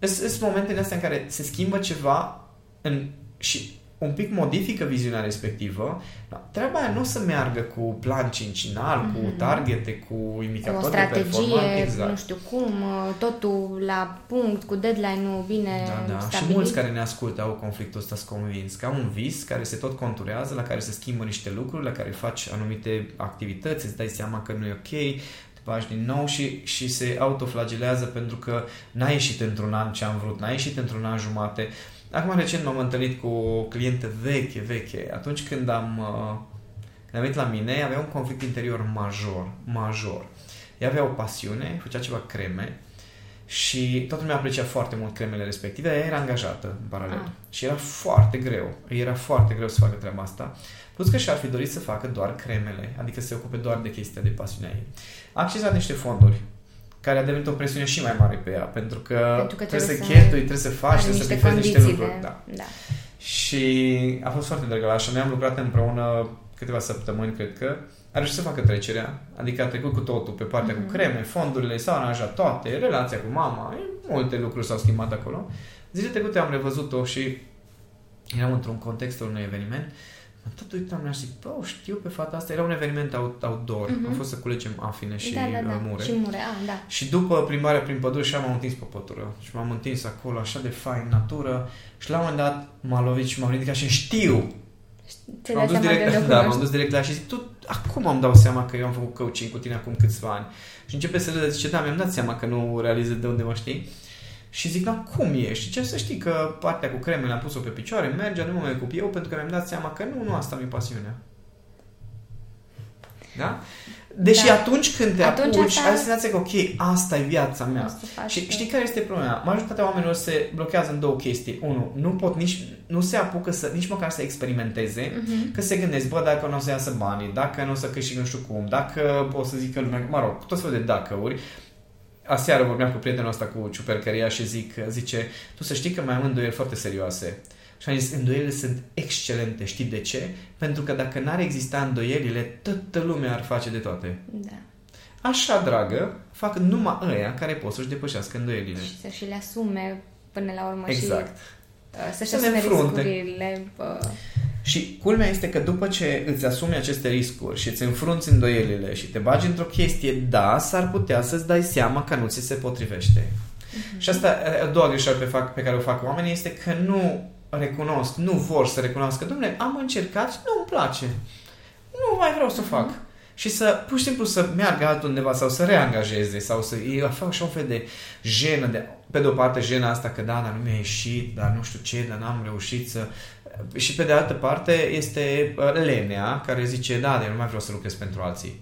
uh, sunt momentele astea în care se schimbă ceva în, și un pic modifică viziunea respectivă, da, treaba aia nu o să meargă cu plan cincinal, mm-hmm. cu mhm. targete, cu indicatori o strategie, de performanță. Exact. nu știu cum, totul la punct, cu deadline-ul bine da, da. stabilit. Și mulți care ne ascultă au conflictul ăsta, sunt convins, că au un vis care se tot conturează, la care se schimbă niște lucruri, la care faci anumite activități, îți dai seama că nu e ok, te bagi din nou și, și se autoflagelează pentru că n-a ieșit într-un an ce am vrut, n-a ieșit într-un an jumate, Acum recent m-am întâlnit cu o clientă veche, veche. Atunci când am, uh, când am venit la mine, avea un conflict interior major, major. Ea avea o pasiune, făcea ceva creme și toată lumea aprecia foarte mult cremele respective, ea era angajată în paralel. Ah. Și era foarte greu, era foarte greu să facă treaba asta. Plus că și-ar fi dorit să facă doar cremele, adică să se ocupe doar de chestia de pasiunea ei. A accesat niște fonduri care a devenit o presiune și mai mare pe ea, pentru că, pentru că trebuie, trebuie să cheltui, trebuie să faci, trebuie să bifezi niște lucruri. Da. da. Și a fost foarte drăgă așa. Noi am lucrat împreună câteva săptămâni, cred că. A reușit să facă trecerea, adică a trecut cu totul pe partea mm-hmm. cu mhm. creme, fondurile, s-au aranjat toate, relația cu mama, multe lucruri s-au schimbat acolo. Zile trecute am revăzut-o și eram într-un context unui eveniment tot uitam, mi-aș zic, bă, știu pe fata asta, era un eveniment outdoor, mm-hmm. am fost să culegem afine și da, da, da. Uh, mure. Și mure, ah, da. Și după plimbarea prin pădure și m-am întins pe pătură și m-am întins acolo, așa de fain, natură și la un moment dat m-a lovit și m-am ridicat și știu ce m-am dus direct, da, m-am dus direct la și zic, tu, acum am dau seama că eu am făcut coaching cu tine acum câțiva ani. Și începe să le zice, da, mi-am dat seama că nu realizez de unde mă știi. Și zic, da, cum ești? Ce să știi că partea cu cremele am pus-o pe picioare, merge, nu mă mai ocup eu, pentru că mi-am dat seama că nu, nu asta mi-e pasiunea. Da? Deși da. atunci când te atunci apuci, asta... ai senzația că, ok, asta e viața mea. Și știi care este problema? Majoritatea oamenilor se blochează în două chestii. Unu, nu pot nici, nu se apucă să, nici măcar să experimenteze, uh-huh. că se gândesc, bă, dacă nu o să iasă banii, dacă nu o să câștig nu știu cum, dacă o să zică lumea, mă rog, tot felul de dacă-uri, aseară vorbeam cu prietenul ăsta cu ciupercăria și zic, zice, tu să știi că mai am îndoieli foarte serioase. Și am zis, îndoielile sunt excelente. Știi de ce? Pentru că dacă n-ar exista îndoielile, toată lumea ar face de toate. Da. Așa, dragă, fac numai ăia care pot să-și depășească îndoielile. Și să și le asume până la urmă exact. și uh, să-și să asume riscurile. Uh... Și culmea este că după ce îți asumi aceste riscuri și îți înfrunți îndoielile și te bagi într-o chestie, da, s-ar putea să-ți dai seama că nu ți se potrivește. Mm-hmm. Și asta, a doua greșeală pe, fac, pe care o fac oamenii este că nu recunosc, nu vor să recunoască, domnule, am încercat și nu îmi place. Nu mai vreau să mm-hmm. fac. Și să, pur și simplu, să meargă altundeva sau să reangajeze sau să facă așa un fel de jenă, de, pe de o parte jena asta că da, dar nu mi-a ieșit, dar nu știu ce, dar n-am reușit să și pe de altă parte este uh, lenea care zice, da, de nu mai vreau să lucrez pentru alții.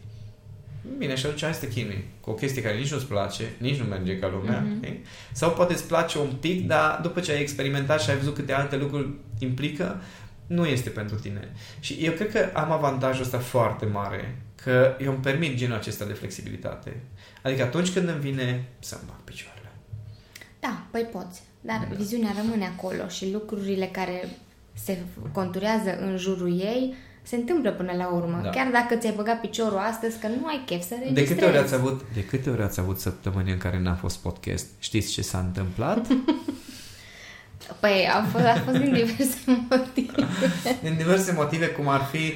Bine, și atunci hai să te chinui cu o chestie care nici nu-ți place, nici nu merge ca lumea. Mm-hmm. Okay? Sau poate îți place un pic, dar după ce ai experimentat și ai văzut câte alte lucruri implică, nu este pentru tine. Și eu cred că am avantajul ăsta foarte mare, că eu îmi permit genul acesta de flexibilitate. Adică atunci când îmi vine să-mi bag picioarele. Da, păi poți. Dar da. viziunea rămâne acolo și lucrurile care se conturează în jurul ei Se întâmplă până la urmă. Da. Chiar dacă ți-ai băgat piciorul astăzi, că nu ai chef să De registrezi. câte, ori ați avut, de câte ori ați avut săptămâni în care n-a fost podcast? Știți ce s-a întâmplat? Păi, a fost, a fost din diverse motive. Din diverse motive, cum ar fi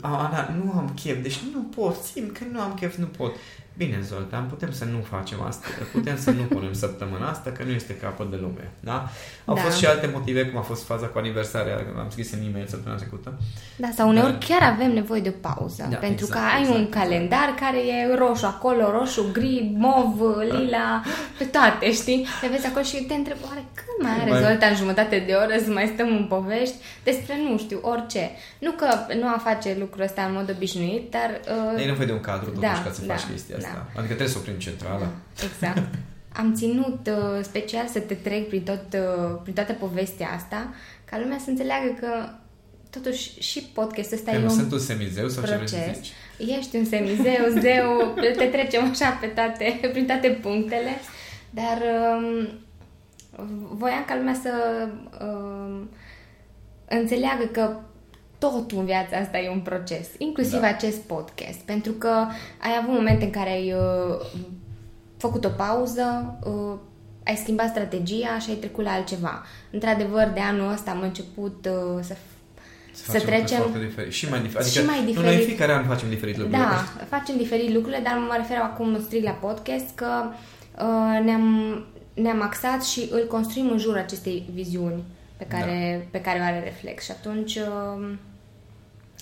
"A, Ana, nu am chef, deci nu pot, simt că nu am chef, nu pot. Bine, Zoltan, putem să nu facem asta, putem să nu punem săptămâna asta, că nu este capăt de lume, da? Au Da. fost și alte motive, cum a fost faza cu aniversarea, am scris în e-mail săptămâna trecută. Da, sau uneori Da. chiar avem nevoie de o pauză. Da, pentru exact, că ai exact, un exact. calendar care e roșu acolo, roșu, gri, mov, lila, pe toate, știi? Te vezi acolo și te întrebi, oare când mai are Mai- Zoltan jumătate de oră să mai stăm în povești despre, nu știu, orice. Nu că nu a face lucrul ăsta în mod obișnuit, dar... Uh, E nevoie de un cadru, totuși, Da, ca să da, faci chestia da. Asta. Adică trebuie să oprim centrala. Da, exact. Am ținut uh, special să te trec prin, tot, uh, prin toată povestea asta, ca lumea să înțeleagă că totuși și podcastul ăsta Eu e nu un sunt un semizeu sau ce vrei să proces. zici? Ești un semizeu, zeu, te trecem așa pe toate, prin toate punctele, dar um, voiam ca lumea să um, înțeleagă că totul în viața asta e un proces, inclusiv Da. acest podcast, pentru că ai avut momente în care ai uh, făcut o pauză, uh, ai schimbat strategia și ai trecut la altceva. Într-adevăr, de anul ăsta am început uh, să Să facem lucruri trecem- foarte diferit. Și mai diferit. și Adică, mai Nu, diferit. noi în fiecare an facem diferit lucruri. Da, facem diferit lucrurile, dar mă refer acum strict la podcast că uh, ne-am, ne-am axat și îl construim în jurul acestei viziuni pe care, da. pe care o are Reflex. Și atunci uh,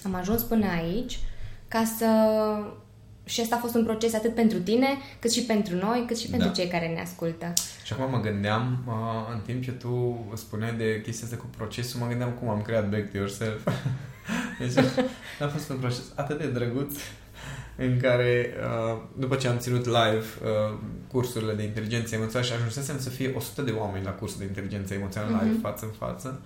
am ajuns până aici ca să... Și asta a fost un proces atât pentru tine, cât și pentru noi, cât și pentru Da. cei care ne ascultă. Și acum mă gândeam, uh, în timp ce tu spuneai de chestia asta cu procesul, mă gândeam cum am creat Back to Yourself. deci a fost un proces atât de drăguț în care, uh, după ce am ținut live uh, cursurile de inteligență emoțională și ajunsesem să fie 100 de oameni la cursul de inteligență emoțională live, Mhm. față în față,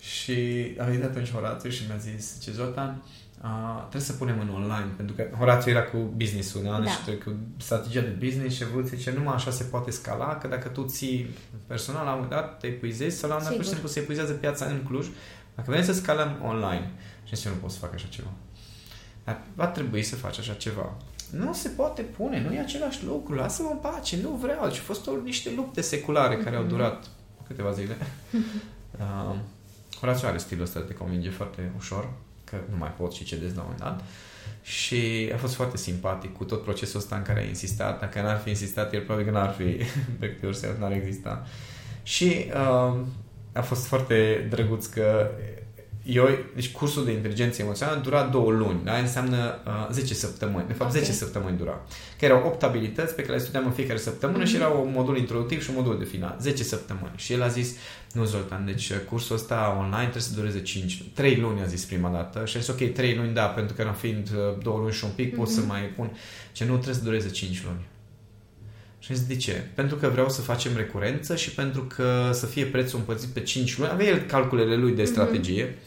și a venit atunci Horațiu și mi-a zis, ce Zoltan, uh, trebuie să punem în online, pentru că Horațiu era cu business-ul, da? Da. Și cu strategia de business și evoluție, ce numai așa se poate scala, că dacă tu ții personal, la un moment dat te epuizezi sau la un moment dat pur și Sigur. simplu se epuizează piața în Cluj, dacă vrem să scalăm online, și zice, eu nu pot să fac așa ceva. Dar va trebui să faci așa ceva. Nu se poate pune, nu e același lucru, lasă-mă în pace, nu vreau. Și au fost o, niște lupte seculare care au durat câteva zile. Uh, Horațiu are stilul ăsta de te convinge foarte ușor, că nu mai pot și cedez la un moment dat. Și a fost foarte simpatic cu tot procesul ăsta în care a insistat. Dacă n-ar fi insistat, el probabil că n-ar fi back to yourself, n-ar exista. Și uh, a fost foarte drăguț că eu, deci cursul de inteligență emoțională dura două luni, da? înseamnă uh, 10 săptămâni, de fapt Ok. 10 săptămâni dura. Că erau 8 abilități pe care le studiam în fiecare săptămână și era un modul introductiv și un modul de final, 10 săptămâni. Și el a zis, nu Zoltan, deci uh, cursul ăsta online trebuie să dureze 5, 3 luni a zis prima dată și a zis ok, 3 luni da, pentru că fiind uh, două luni și un pic pot să Mhm. mai pun, ce nu trebuie să dureze 5 luni. Și am zis, de ce? Pentru că vreau să facem recurență și pentru că să fie prețul împărțit pe 5 luni. Avea el calculele lui de strategie.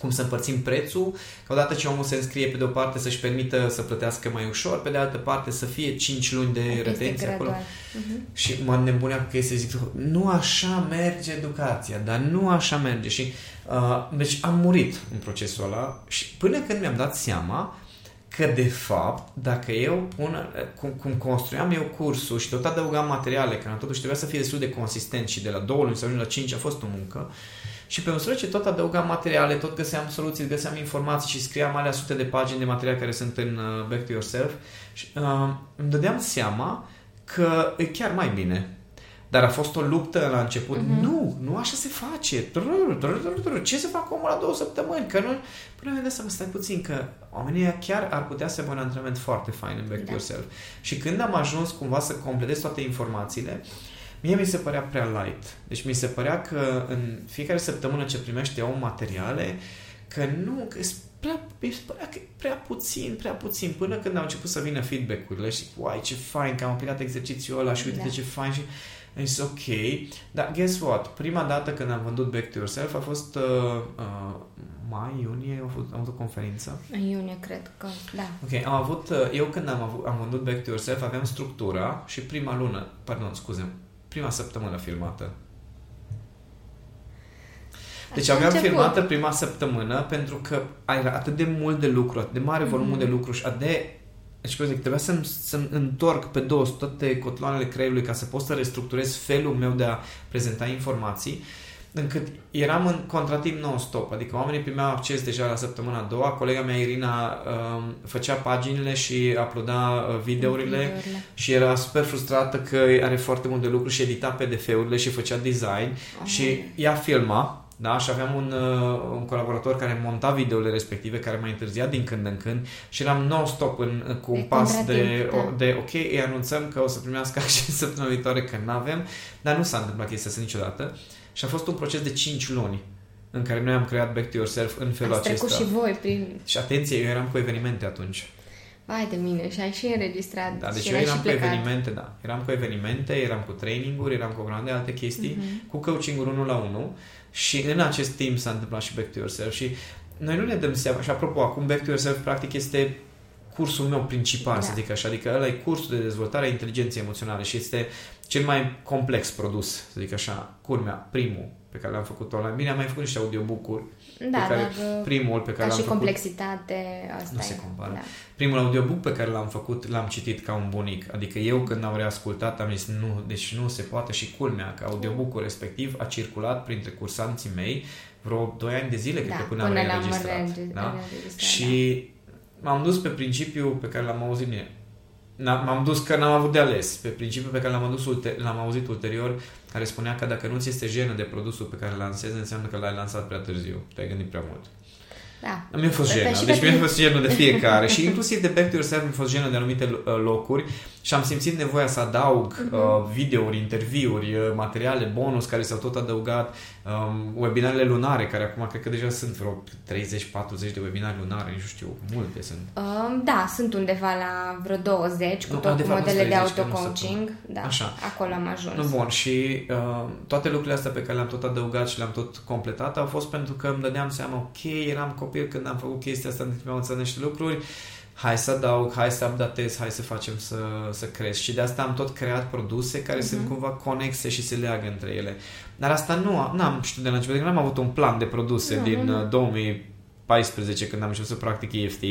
Cum să împărțim prețul, ca odată ce omul se înscrie pe de o parte să-și permită să plătească mai ușor, pe de altă parte să fie 5 luni de Este retenție acolo. gradual. Mhm. Și mă nebunea cu chestia, zic, nu așa merge educația, dar nu așa merge. Și, uh, deci am murit în procesul ăla și până când mi-am dat seama că de fapt, dacă eu pun, cum, cum construiam eu cursul și tot adăugam materiale, că totuși trebuia să fie destul de consistent și de la două luni să ajung la 5 a fost o muncă, și pe măsură ce tot adăugam materiale, tot găseam soluții, găseam informații și scriam alea sute de pagini de materiale care sunt în uh, Back to Yourself, și, uh, îmi dădeam seama că e chiar mai bine. Dar a fost o luptă la început. Mhm. Nu, nu așa se face. Trrr, trrr, trrr, trrr. Ce să fac omul la două săptămâni? Că nu... Până mi-am dat seama, stai puțin, că oamenii ăia chiar ar putea să aibă un antrenament foarte fain în Back to Da. Yourself. Și când am ajuns cumva să completez toate informațiile, mie mi se părea prea light. Deci mi se părea că în fiecare săptămână ce primește om materiale, că nu, că e prea, mi se părea că e prea puțin, prea puțin, până când au început să vină feedback-urile și uai, ce fain că am aplicat exercițiul ăla și uite Da. ce fain și am zis, ok, dar guess what? Prima dată când am vândut Back to Yourself a fost uh, uh, mai, iunie, am avut, am avut o conferință. În iunie, cred că, da. Ok, am avut, uh, eu când am, avut, am vândut Back to Yourself aveam structura și prima lună, pardon, scuze, prima săptămână filmată. Deci Așa a aveam început. filmată prima săptămână pentru că era atât de mult de lucru, atât de mare volumul Mhm. de lucru și atât de... Deci, cum zic, trebuia să-mi, să-mi întorc pe dos toate cotloanele creierului ca să pot să restructurez felul meu de a prezenta informații, încât eram în contratimp non-stop. Adică oamenii primeau acces deja la săptămâna a doua, colega mea Irina um, făcea paginile și uploada uh, videourile Videourile. și era super frustrată că are foarte mult de lucru și edita PDF-urile și făcea design Oh. și ea filma, da, și aveam un, uh, un colaborator care monta videourile respective, care mai întârzia din când în când și eram non-stop în, cu un De pas de, contratimp, da. o, de, ok, îi anunțăm că o să primească acces săptămâna viitoare, că nu avem, dar nu s-a întâmplat chestia asta niciodată și a fost un proces de 5 luni în care noi am creat Back to Yourself în felul Ați trecut acesta. și voi prin... Și atenție, eu eram cu evenimente atunci. Vai de mine, și ai și înregistrat Da, deci și eu erai eram și cu plecat. evenimente, da. Eram cu evenimente, eram cu traininguri, eram cu o grămadă de alte chestii, Mhm. cu coaching-uri unul la unul și în acest timp s-a întâmplat și Back to Yourself și noi nu ne dăm seama, și apropo, acum Back to Yourself practic este cursul meu principal, Da. să zic așa, adică ăla e cursul de dezvoltare a inteligenței emoționale și este cel mai complex produs, să zic așa, curmea, primul pe care l-am făcut online. Bine, am mai făcut niște audiobook-uri, Da, care- dar primul pe care ca l-am și făcut complexitate, asta Nu e. se compară. Da. Primul audiobook pe care l-am făcut, l-am citit ca un bunic. Adică eu când am reascultat am zis nu, deci nu se poate și culmea că audiobook-ul respectiv a circulat printre cursanții mei vreo 2 ani de zile, cred da, că până, până am l-am reînregistrat. reînregistrat, da? reînregistrat, Și m-am dus pe principiul pe care l-am auzit mie. N- M-am dus că n-am avut de ales. Pe principiul pe care l-am, adus ulte- l-am auzit ulterior, care spunea că dacă nu ți este jenă de produsul pe care îl lansezi, înseamnă că l-ai lansat prea târziu. Te-ai gândit prea mult. Da. Mi-a fost Pe- jenă. și Deci pe mi-a tine. fost jenă de fiecare. și inclusiv de Back to Yourself mi-a fost jenă de anumite uh, locuri și am simțit nevoia să adaug Mhm. uh, videouri, interviuri, uh, materiale bonus care s-au tot adăugat, um, webinarele lunare, care acum cred că deja sunt vreo 30-40 de webinare lunare, nici nu știu, multe sunt. Um, da, sunt undeva la vreo 20 cu Nu, tot de cu fapt, nu modele de 30, că nu auto-coaching. Da, Așa. acolo am ajuns. Nu, bun, și uh, toate lucrurile astea pe care le-am tot adăugat și le-am tot completat au fost pentru că îmi dădeam seama, ok, eram copil când am făcut chestia asta, mi-am înțeles niște lucruri, hai să adaug, hai să updatez, hai să facem să, să cresc. Și de asta am tot creat produse care Mhm. sunt cumva conexe și se leagă între ele. Dar asta nu, am- n-am știut de la început, adică n-am avut un plan de produse Nu, din nu, nu. uh, 2014 când am început să practic EFT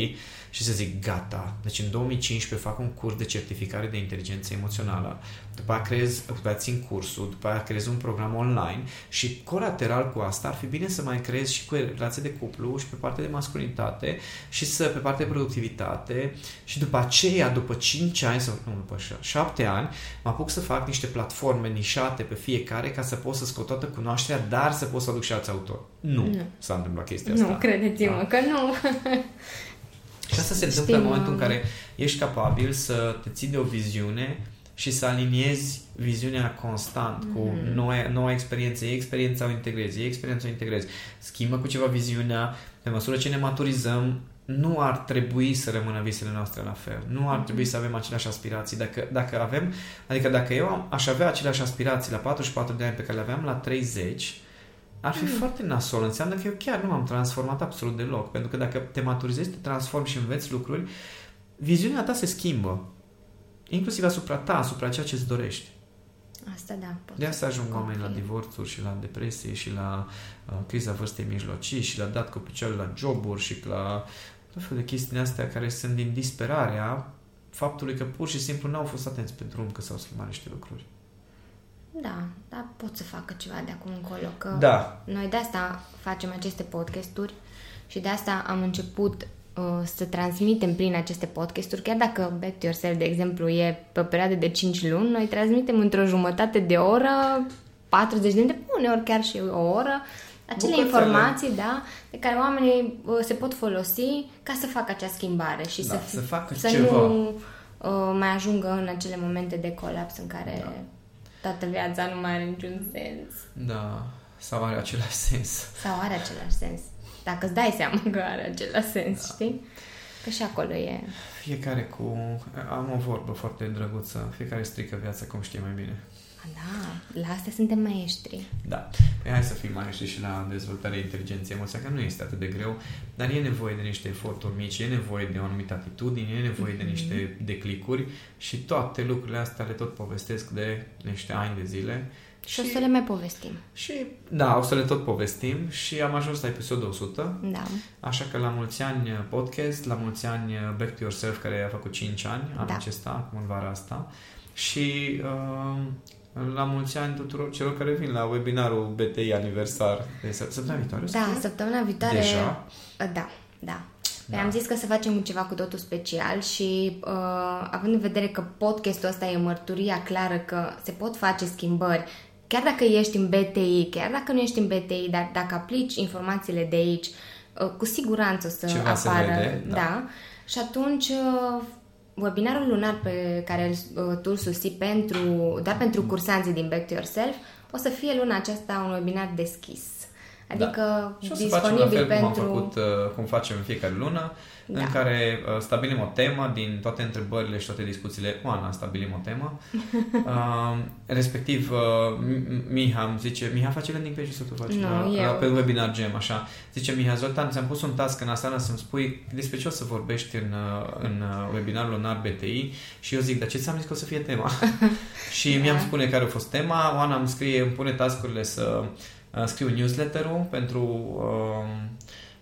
și să zic gata, deci în 2015 fac un curs de certificare de inteligență emoțională, după aia creez, după aia țin cursul, după aia creez un program online și colateral cu asta ar fi bine să mai creez și cu relație de cuplu și pe partea de masculinitate și să pe partea de productivitate și după aceea, după 5 ani sau nu, după 7 ani, mă apuc să fac niște platforme nișate pe fiecare ca să pot să scot toată cunoașterea, dar să pot să aduc și alți autori. Nu, Nu. s-a întâmplat chestia asta. Nu, credeți-mă Da. că nu. Și asta se întâmplă Știm, în momentul în uh, care ești capabil să te ții de o viziune și să aliniezi viziunea constant cu Mhm. noua, noua experiență. E experiența o integrezi, e experiența o integrezi. Schimbă cu ceva viziunea. Pe măsură ce ne maturizăm, nu ar trebui să rămână visele noastre la fel. Nu ar Mhm. trebui să avem aceleași aspirații. Dacă, dacă avem, adică dacă eu am, aș avea aceleași aspirații la 44 de ani pe care le aveam la 30, ar fi Mm. foarte nasol. Înseamnă că eu chiar nu m-am transformat absolut deloc. Pentru că dacă te maturizezi, te transformi și înveți lucruri, viziunea ta se schimbă. Inclusiv asupra ta, asupra ceea ce îți dorești. Asta da. pot De asta ajung să oameni la confirm. divorțuri și la depresie și la uh, criza vârstei mijlocii și la dat cu picioarele la joburi și la tot felul de chestii din astea care sunt din disperarea faptului că pur și simplu n-au fost atenți pe drum că s-au schimbat niște lucruri. Da, dar pot să facă ceva de acum încolo. Că Da, Noi de asta facem aceste podcasturi și de asta am început uh, să transmitem prin aceste podcasturi, chiar dacă Back to Yourself, de exemplu, e pe o perioadă de 5 luni, noi transmitem într-o jumătate de oră, 40 de minute, uneori chiar și o oră, acele Bucățele. informații, da, de care oamenii uh, se pot folosi ca să facă acea schimbare și Da, să, să facă să ceva. nu uh, mai ajungă în acele momente de colaps în care Da. Toată viața nu mai are niciun sens. da, sau are același sens. Sau are același sens. Dacă îți dai seama că are același sens, da. știi? Că și acolo e... Fiecare cu... Am o vorbă foarte drăguță. Fiecare strică viața cum știe mai bine. A, Da, la astea suntem maestri. Da. Păi hai să fim mai și la dezvoltarea inteligenței emoției, că nu este atât de greu, dar e nevoie de niște eforturi mici, e nevoie de o anumită atitudine, e nevoie de niște declicuri și toate lucrurile astea le tot povestesc de niște ani de zile Și, și o să le mai povestim. Și, da, o să le tot povestim și am ajuns la episodul 100. Da. Așa că la mulți ani podcast, la mulți ani Back to Yourself, care a făcut 5 ani anul Da. acesta, acum în vara asta. Și uh, la mulți ani tuturor celor care vin la webinarul BTI aniversar de să- săptămâna viitoare. o să Da, fie? săptămâna viitoare... Deja? Da, da. Păi Da. am zis că să facem ceva cu totul special și uh, având în vedere că podcastul ăsta e mărturia clară că se pot face schimbări, chiar dacă ești în BTI, chiar dacă nu ești în BTI, dar dacă aplici informațiile de aici, uh, cu siguranță o să Ceva se apară. vede, da. da. Și atunci uh, webinarul lunar pe care îl, uh, tu îl susții pentru, doar pentru cursanții din Back to Yourself, o să fie luna aceasta un webinar deschis. Adică Da. Și o să facem la disponibil fel pentru... cum am făcut, uh, cum facem în fiecare lună, Da. în care uh, stabilim o temă din toate întrebările și toate discuțiile. Oana, stabilim o temă. uh, respectiv, uh, M- Miha îmi zice, Miha face landing page sau tu faci? Nu, la, la, eu. pe webinar gem, așa. Zice Miha, Zoltan, ți-am pus un task în aseară să-mi spui despre ce o să vorbești în, uh, în uh, webinarul lunar BTI și eu zic, dar ce ți-am zis că o să fie tema? și Da. mi-am spune care a fost tema, Oana îmi scrie, îmi pune tascurile să uh, scriu newsletter-ul pentru uh,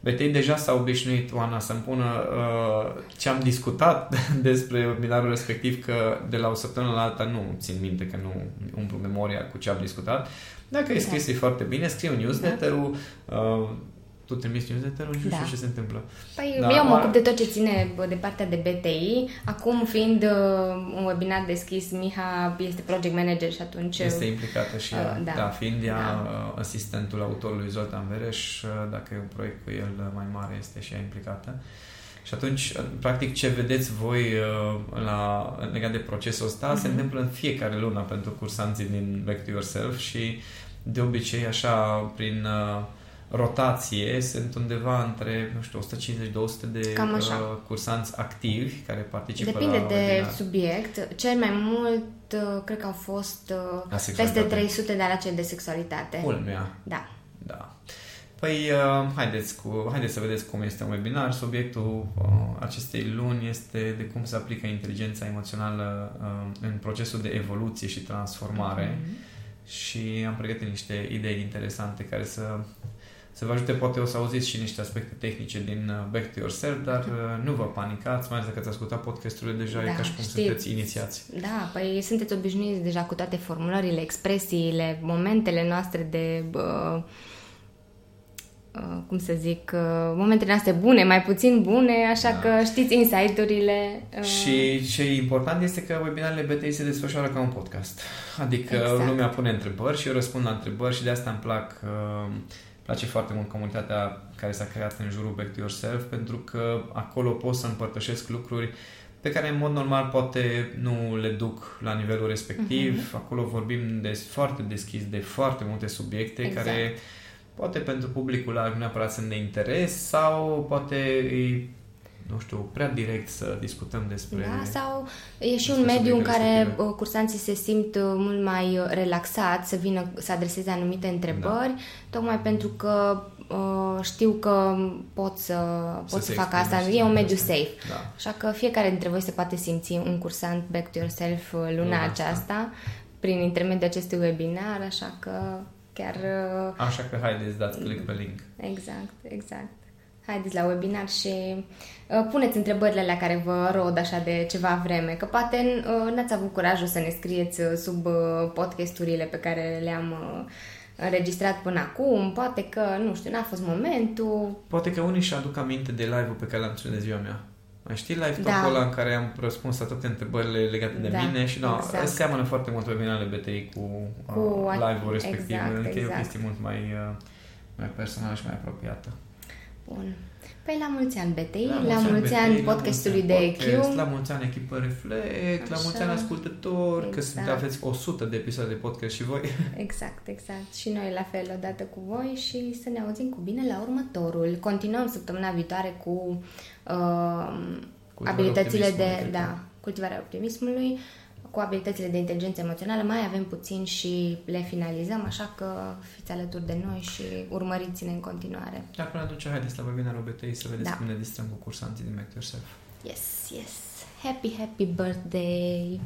BTI deja s-a obișnuit, Oana, să-mi pună uh, ce am discutat despre webinarul respectiv, că de la o săptămână la alta nu țin minte, că nu umplu memoria cu ce am discutat. Dacă e scris, Da. e foarte bine, scriu newsletter-ul, uh, tu trimiți newsletter-ul și nu Da. știu ce se întâmplă. Păi Da, eu mă oare- ocup de tot ce ține bă, de partea de BTI. Acum, fiind uh, un webinar deschis, Miha este project manager și atunci... Este implicată și ea, Uh, da, da. da fiind ea Da. uh, asistentul autorului Zoltan Vereș, uh, dacă e un proiect cu el uh, mai mare, este și ea implicată. Și atunci, uh, practic, ce vedeți voi uh, la, legat de procesul ăsta Mhm. se întâmplă în fiecare lună pentru cursanții din Back to Yourself și de obicei, așa, prin uh, rotație, sunt undeva între, nu știu, 150-200 de Cam așa. uh, cursanți activi care participă Depinde la de webinar. subiect. Cel mai mult, uh, cred că au fost uh, La peste sexualitate. 300 de la cele de sexualitate. Culmea. Da. Da. Păi, uh, haideți, cu, haideți să vedeți cum este un webinar. Subiectul uh, acestei luni este de cum se aplică inteligența emoțională uh, în procesul de evoluție și transformare. Mhm. Și am pregătit niște idei interesante care să, să vă ajute. Poate o să auziți și niște aspecte tehnice din uh, Back to Yourself, dar uh, nu vă panicați, mai ales dacă ați ascultat podcasturile deja, e Da, ca și cum știți. sunteți inițiați. Da, păi sunteți obișnuiți deja cu toate formulările, expresiile, momentele noastre de... Uh, uh, cum să zic, uh, momentele noastre bune, mai puțin bune, așa Da. că știți insight-urile. Uh, Și ce e important este că webinarele BTI se desfășoară ca un podcast. Adică Exact. lumea pune întrebări și eu răspund la întrebări și de asta îmi plac, uh, place foarte mult comunitatea care s-a creat în jurul Back to Yourself pentru că acolo pot să împărtășesc lucruri pe care în mod normal poate nu le duc la nivelul respectiv. Mhm. Acolo vorbim de, foarte deschis de foarte multe subiecte Exact. care poate pentru publicul larg nu neapărat sunt de interes sau poate e, nu știu, prea direct să discutăm despre... Da, sau e și un despre mediu în subiectele care respective. uh, cursanții se simt uh, mult mai uh, relaxați să vină să adreseze anumite întrebări, Da. tocmai pentru că uh, știu că pot să, pot să, se fac exprime asta. și E un să mediu exprime. safe. Da. Așa că fiecare dintre voi se poate simți un cursant Back to Yourself uh, luna Luna asta. aceasta prin intermediul acestui webinar, așa că chiar uh, Așa că haideți, dați click pe link. Exact, exact. Haideți la webinar și uh, puneți întrebările la care vă rod așa de ceva vreme, că poate uh, n-ați avut curajul să ne scrieți uh, sub uh, podcasturile pe care le-am uh, înregistrat până acum, poate că, nu știu, n-a fost momentul. Poate că unii și aduc aminte de live-ul pe care l-am ținut de ziua mea. Mai știi live Da. da. ăla în care am răspuns la toate întrebările legate de Da, mine și da, exact. seamănă foarte mult webinarele BTI cu, Cu cu a- live-ul respectiv, exact, adică e o exact. chestie mult mai, uh, mai personală și mai apropiată. Bun. Păi la mulți ani, BTI, La la, mulți BTI, ani la podcastului mulți ani de podcast, EQ. La mulți ani echipă Reflect, la Așa. mulți ani ascultători, că sunt, Exact. aveți 100 de episoade de podcast și voi. Exact, exact. Și noi la fel odată cu voi și să ne auzim cu bine la următorul. Continuăm săptămâna viitoare cu uh, abilitățile optimismului, de, cred că. da, cultivarea optimismului, cu abilitățile de inteligență emoțională. Mai avem puțin și le finalizăm, așa că fiți alături de noi și urmăriți-ne în continuare. Dar până atunci, haideți la webinarul BTI să vedeți Da. cum ne distrăm cu cursanții din Make Yourself. Yes, yes. Happy, happy birthday!